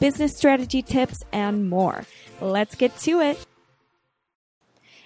business strategy tips, and more. Let's get to it.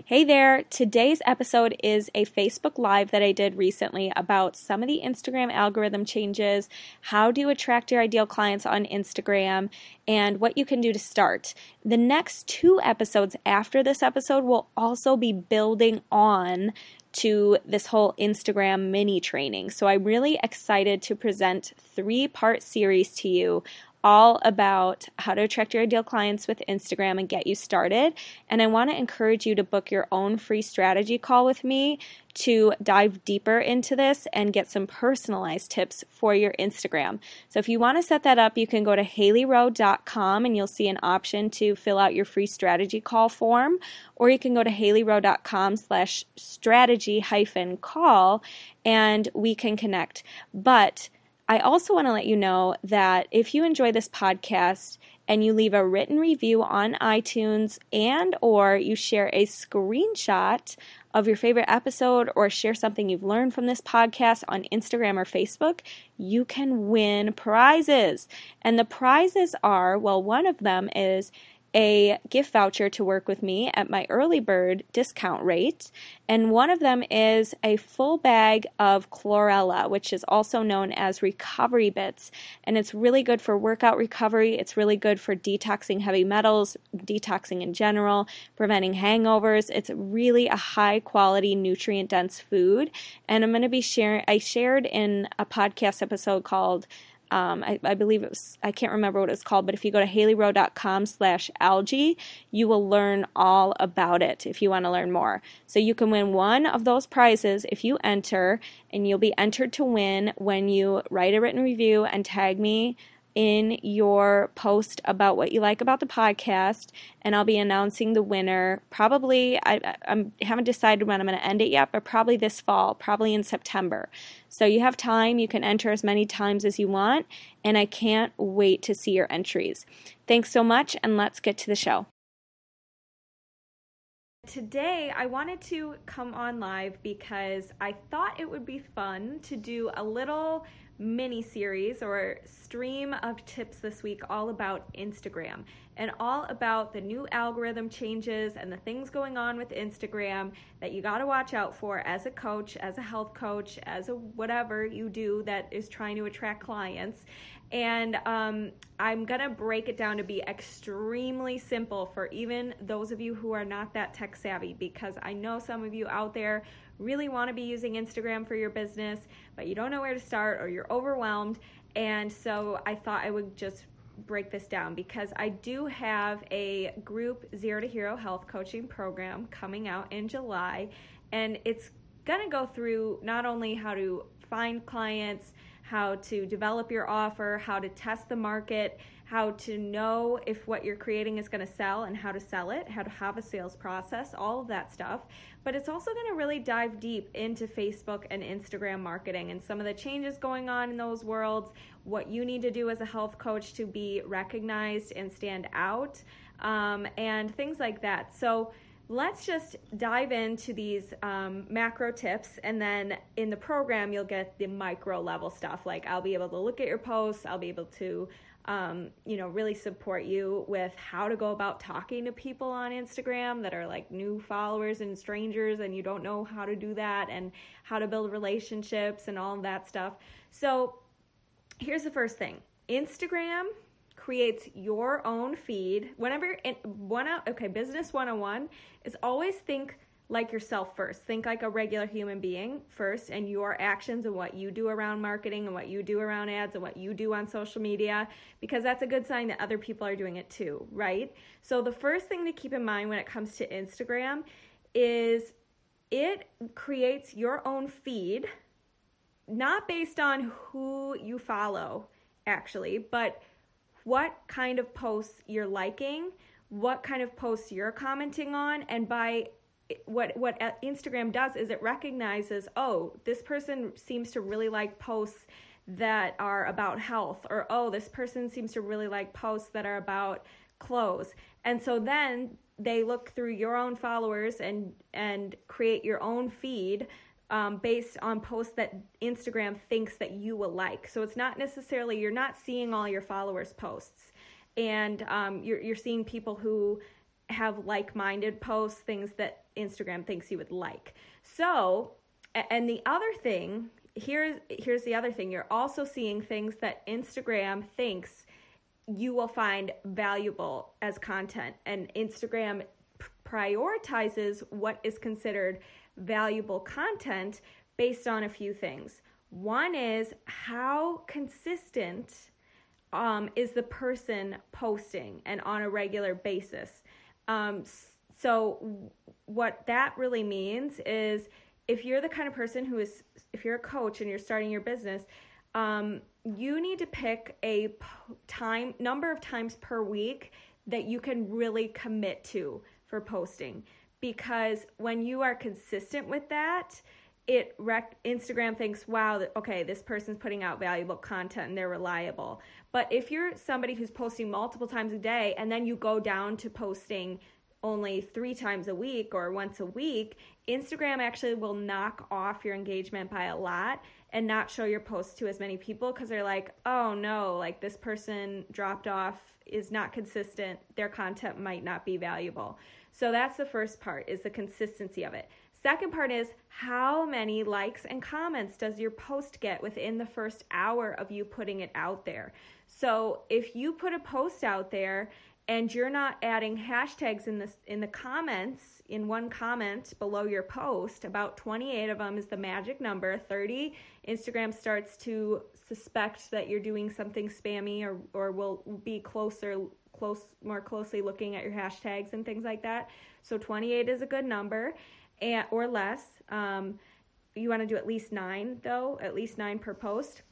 Hey there. Today's episode is a Facebook Live that I did recently about some of the Instagram algorithm changes, how to attract your ideal clients on Instagram, and what you can do to start. The next two episodes after this episode will also be building on to this whole Instagram mini training. So I'm really excited to present three part series to you all about how to attract your ideal clients with Instagram and get you started. And I want to encourage you to book your own free strategy call with me to dive deeper into this and get some personalized tips for your Instagram. So if you want to set that up, you can go to haleyrowe.com and you'll see an option to fill out your free strategy call form, or you can go to haleyrowe.com slash strategy hyphen call and we can connect. But I also want to let you know that if you enjoy this podcast and you leave a written review on iTunes and or you share a screenshot of your favorite episode or share something you've learned from this podcast on Instagram or Facebook, you can win prizes. And the prizes are, well, one of them is a gift voucher to work with me at my early bird discount rate. And one of them is a full bag of chlorella, which is also known as recovery bits. And it's really good for workout recovery. It's really good for detoxing heavy metals, detoxing in general, preventing hangovers. It's really a high quality, nutrient dense food. And I'm going to be sharing, I shared in a podcast episode called um, I, I, believe it was, I can't remember what it's called, but if you go to haleyrowe.com slash algae, you will learn all about it if you want to learn more. So you can win one of those prizes if you enter, and you'll be entered to win when you write a written review and tag me in your post about what you like about the podcast, and I'll be announcing the winner. Probably, I, I haven't decided when I'm going to end it yet, but probably this fall, probably in September. So you have time. You can enter as many times as you want, and I can't wait to see your entries. Thanks so much, and let's get to the show. Today, I wanted to come on live because I thought it would be fun to do a little mini series or stream of tips this week all about Instagram and all about the new algorithm changes and the things going on with Instagram that you got to watch out for as a coach, as a health coach, as a whatever you do that is trying to attract clients. And um, I'm going to break it down to be extremely simple for even those of you who are not that tech savvy because I know some of you out there really want to be using Instagram for your business, but you don't know where to start or you're overwhelmed. And so I thought I would just break this down because I do have a group Zero to Hero health coaching program coming out in July, and it's going to go through not only how to find clients, how to develop your offer, how to test the market how to know if what you're creating is going to sell and how to sell it, how to have a sales process, all of that stuff. But it's also going to really dive deep into Facebook and Instagram marketing and some of the changes going on in those worlds, what you need to do as a health coach to be recognized and stand out, um, and things like that. So, let's just dive into these um, macro tips and then in the program you'll get the micro level stuff like i'll be able to look at your posts i'll be able to um, you know, really support you with how to go about talking to people on Instagram that are like new followers and strangers, and you don't know how to do that, and how to build relationships and all of that stuff. So, here's the first thing Instagram creates your own feed. Whenever, one, out okay, business 101 is always think like yourself first. Think like a regular human being first, and your actions and what you do around marketing and what you do around ads and what you do on social media, because that's a good sign that other people are doing it too, right? So, the first thing to keep in mind when it comes to Instagram is it creates your own feed, not based on who you follow, actually, but what kind of posts you're liking, what kind of posts you're commenting on, and by what what Instagram does is it recognizes, oh, this person seems to really like posts that are about health, or oh, this person seems to really like posts that are about clothes. And so then they look through your own followers and and create your own feed um, based on posts that Instagram thinks that you will like. So it's not necessarily you're not seeing all your followers' posts, and um, you're you're seeing people who have like-minded posts, things that Instagram thinks you would like. So, and the other thing here's here's the other thing you're also seeing things that Instagram thinks you will find valuable as content and Instagram prioritizes what is considered valuable content based on a few things. One is how consistent um, is the person posting and on a regular basis. Um, so, what that really means is if you're the kind of person who is, if you're a coach and you're starting your business, um, you need to pick a time number of times per week that you can really commit to for posting. Because when you are consistent with that it rec- Instagram thinks, wow, okay, this person's putting out valuable content and they're reliable. But if you're somebody who's posting multiple times a day and then you go down to posting only three times a week or once a week, Instagram actually will knock off your engagement by a lot and not show your posts to as many people because they're like, oh no, like this person dropped off, is not consistent, their content might not be valuable. So that's the first part is the consistency of it. Second part is how many likes and comments does your post get within the first hour of you putting it out there? So if you put a post out there and you're not adding hashtags in the in the comments in one comment below your post about 28 of them is the magic number. 30 instagram starts to suspect that you're doing something spammy or or will be closer close more closely looking at your hashtags and things like that. So 28 is a good number and or less. Um, you want to do at least nine though at least nine per post.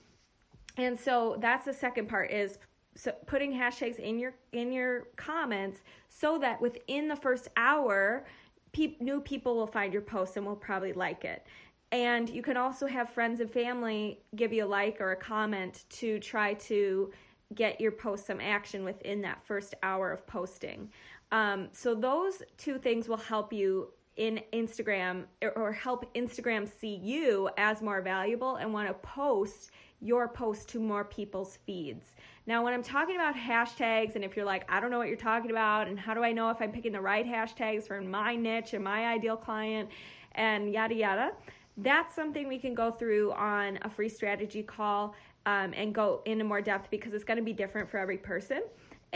And so that's the second part is so putting hashtags in your in your comments so that within the first hour pe- new people will find your post and will probably like it. And you can also have friends and family give you a like or a comment to try to get your post some action within that first hour of posting. Um, so those two things will help you in Instagram or help Instagram see you as more valuable and want to post your post to more people's feeds. Now, when I'm talking about hashtags, and if you're like, I don't know what you're talking about, and how do I know if I'm picking the right hashtags for my niche and my ideal client, and yada yada, that's something we can go through on a free strategy call um, and go into more depth because it's going to be different for every person.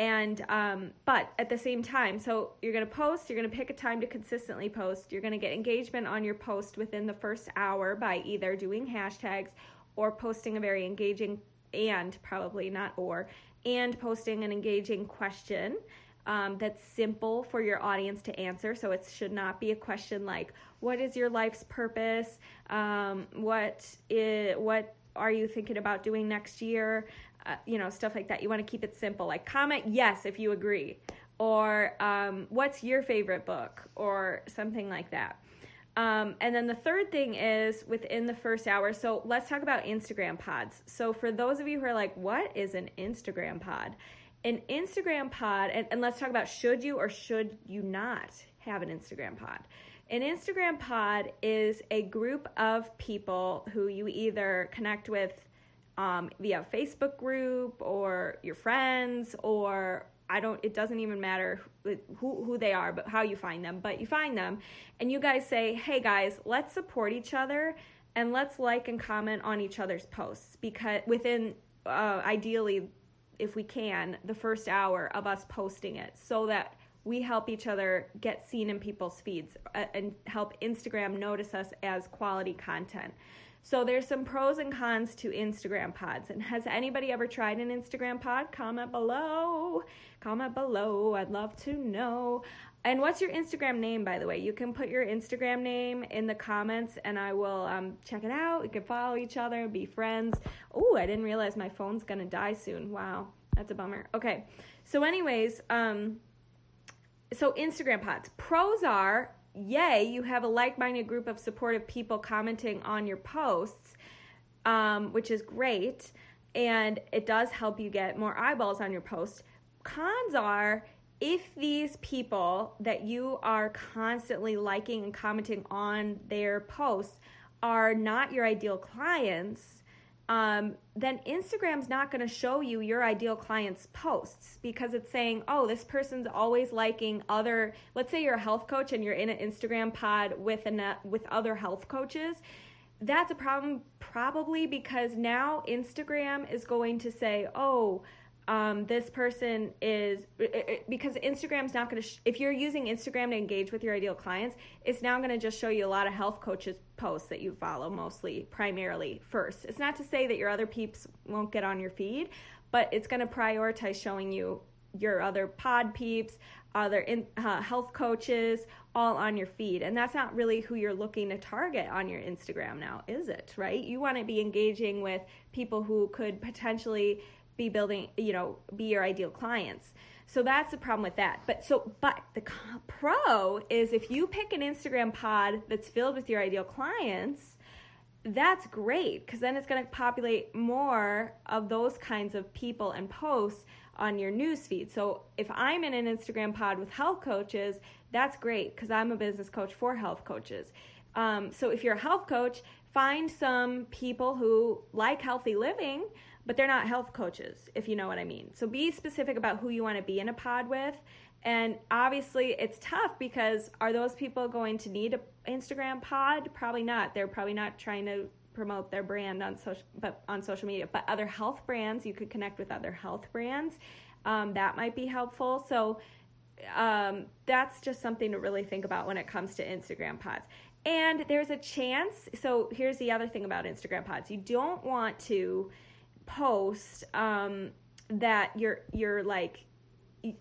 And um, but at the same time, so you're going to post, you're going to pick a time to consistently post. You're going to get engagement on your post within the first hour by either doing hashtags or posting a very engaging and probably not or and posting an engaging question um, that's simple for your audience to answer. So it should not be a question like, "What is your life's purpose? Um, what is what are you thinking about doing next year?" Uh, you know, stuff like that. You want to keep it simple. Like comment yes if you agree, or um, what's your favorite book, or something like that. Um, and then the third thing is within the first hour. So let's talk about Instagram pods. So for those of you who are like, what is an Instagram pod? An Instagram pod, and, and let's talk about should you or should you not have an Instagram pod? An Instagram pod is a group of people who you either connect with um, via Facebook group or your friends or I don't it doesn't even matter who who they are but how you find them but you find them and you guys say hey guys let's support each other and let's like and comment on each other's posts because within uh, ideally if we can the first hour of us posting it so that we help each other get seen in people's feeds uh, and help Instagram notice us as quality content. So there's some pros and cons to Instagram pods. And has anybody ever tried an Instagram pod? Comment below. Comment below. I'd love to know. And what's your Instagram name, by the way? You can put your Instagram name in the comments and I will um, check it out. We can follow each other, be friends. Oh, I didn't realize my phone's to die soon. Wow. That's a bummer. Okay. So, anyways, um, so Instagram pods. Pros are, yay, you have a like-minded group of supportive people commenting on your posts, um, which is great, and it does help you get more eyeballs on your post. Cons are if these people that you are constantly liking and commenting on their posts are not your ideal clients, um, then Instagram's not going to show you your ideal client's posts because it's saying, oh, this person's always liking other. Let's say you're a health coach and you're in an Instagram pod with an, with other health coaches. That's a problem, probably because now Instagram is going to say, oh, um, this person is because Instagram's not going to. Sh- if you're using Instagram to engage with your ideal clients, it's now going to just show you a lot of health coaches posts that you follow, mostly, primarily first. It's not to say that your other peeps won't get on your feed, but it's going to prioritize showing you your other pod peeps, other in, uh, health coaches, all on your feed. And that's not really who you're looking to target on your Instagram now, is it? Right? You want to be engaging with people who could potentially be building, you know, be your ideal clients. So that's the problem with that. But so, but the pro is if you pick an Instagram pod that's filled with your ideal clients, that's great because then it's going to populate more of those kinds of people and posts on your newsfeed. So if I'm in an Instagram pod with health coaches, that's great because I'm a business coach for health coaches. Um, so if you're a health coach, find some people who like healthy living but they're not health coaches, if you know what I mean. So be specific about who you want to be in a pod with. And obviously, it's tough because are those people going to need an Instagram pod? Probably not. They're probably not trying to promote their brand on social, but on social media. But other health brands, you could connect with other health brands. Um, that might be helpful. So um, that's just something to really think about when it comes to Instagram pods. And there's a chance. So here's the other thing about Instagram pods: you don't want to post um, that you're you're like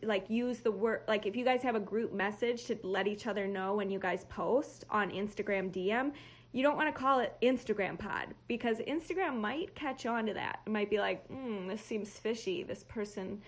like use the word like if you guys have a group message to let each other know when you guys post on Instagram DM, you don't want to call it Instagram pod because Instagram might catch on to that. It might be like, hmm, this seems fishy. This person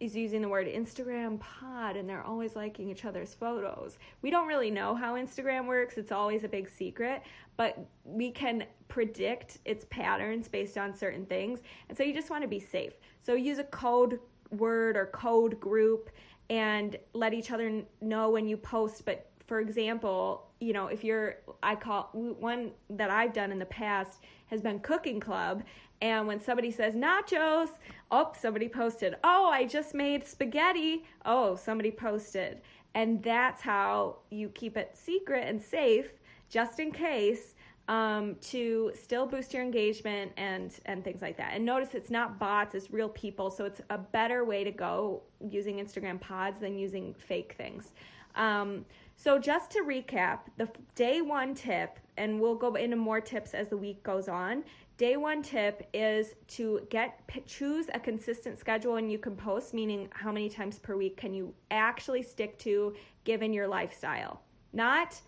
is using the word Instagram pod and they're always liking each other's photos. We don't really know how Instagram works, it's always a big secret, but we can predict its patterns based on certain things. And so you just want to be safe. So use a code word or code group and let each other know when you post, but for example, you know, if you're, I call one that I've done in the past has been Cooking Club. And when somebody says nachos, oh, somebody posted. Oh, I just made spaghetti. Oh, somebody posted. And that's how you keep it secret and safe, just in case, um, to still boost your engagement and and things like that. And notice it's not bots; it's real people. So it's a better way to go using Instagram pods than using fake things. Um, so, just to recap, the day one tip, and we'll go into more tips as the week goes on. Day one tip is to get choose a consistent schedule and you can post, meaning how many times per week can you actually stick to given your lifestyle. Not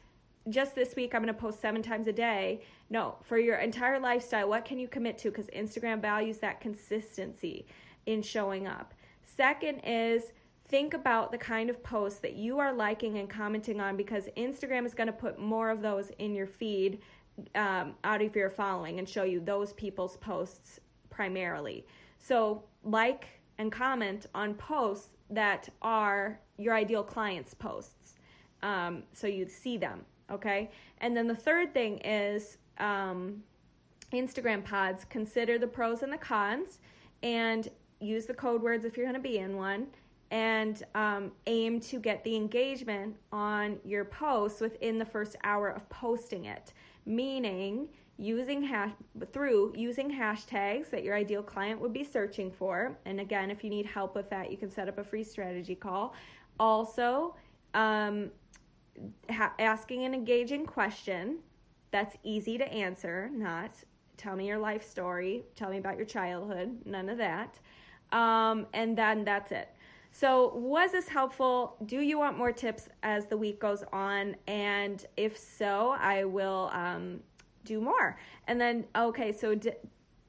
just this week, I'm going to post seven times a day. No, for your entire lifestyle, what can you commit to? Because Instagram values that consistency in showing up. Second is think about the kind of posts that you are liking and commenting on because Instagram is going to put more of those in your feed um, out of your following and show you those people's posts primarily. So, like and comment on posts that are your ideal clients' posts um, so you see them, okay? And then the third thing is um, Instagram pods. Consider the pros and the cons and use the code words if you're going to be in one and um, aim to get the engagement on your posts within the first hour of posting it. Meaning using hash through using hashtags that your ideal client would be searching for. And again if you need help with that you can set up a free strategy call. Also um, ha- asking an engaging question that's easy to answer not tell me your life story. Tell me about your childhood. None of that. Um, and then that's it so, was this helpful? Do you want more tips as the week goes on? And if so, I will um, do more. And then, okay, so d-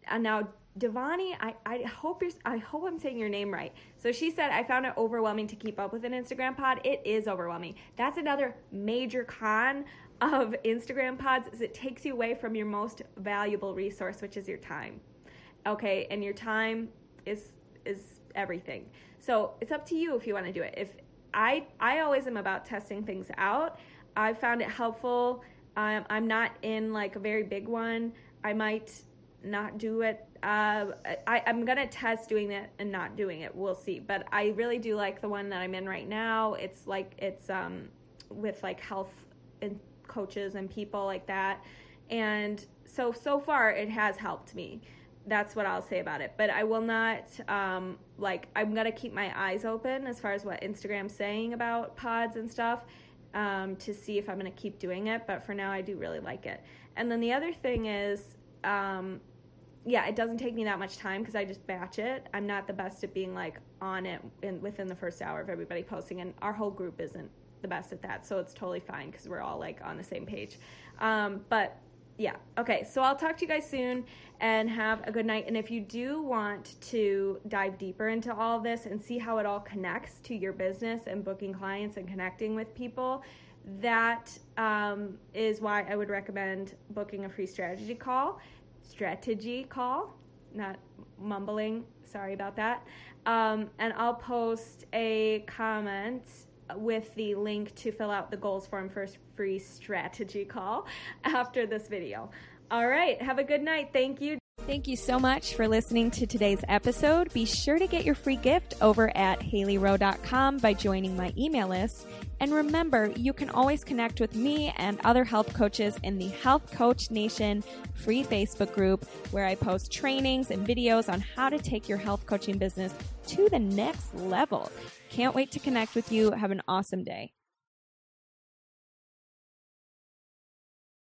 uh, now Devani, I, I hope you're I hope I'm saying your name right. So she said I found it overwhelming to keep up with an Instagram pod. It is overwhelming. That's another major con of Instagram pods is it takes you away from your most valuable resource, which is your time. Okay, and your time is is everything. So it's up to you if you want to do it. If I I always am about testing things out. I found it helpful. Um, I'm not in like a very big one. I might not do it. Uh, I, I'm gonna test doing it and not doing it. We'll see. But I really do like the one that I'm in right now. It's like it's um, with like health and coaches and people like that. And so so far it has helped me. That's what I'll say about it. But I will not um, like I'm gonna keep my eyes open as far as what Instagram's saying about pods and stuff. Um, to see if I'm going to keep doing it, but for now I do really like it. And then the other thing is, um, yeah, it doesn't take me that much time because I just batch it. I'm not the best at being like on it in, within the first hour of everybody posting, and our whole group isn't the best at that, so it's totally fine because we're all like on the same page. Um, but yeah, okay, so I'll talk to you guys soon and have a good night. And if you do want to dive deeper into all this and see how it all connects to your business and booking clients and connecting with people, that um, is why I would recommend booking a free strategy call strategy call, not mumbling. Sorry about that. Um, and I'll post a comment with the link to fill out the goals form for free strategy call after this video. All right. Have a good night. Thank you. Thank you so much for listening to today's episode. Be sure to get your free gift over at haleyrowe.com by joining my email list. And remember, you can always connect with me and other health coaches in the Health Coach Nation free Facebook group where I post trainings and videos on how to take your health coaching business to the next level. Can't wait to connect with you. Have an awesome day.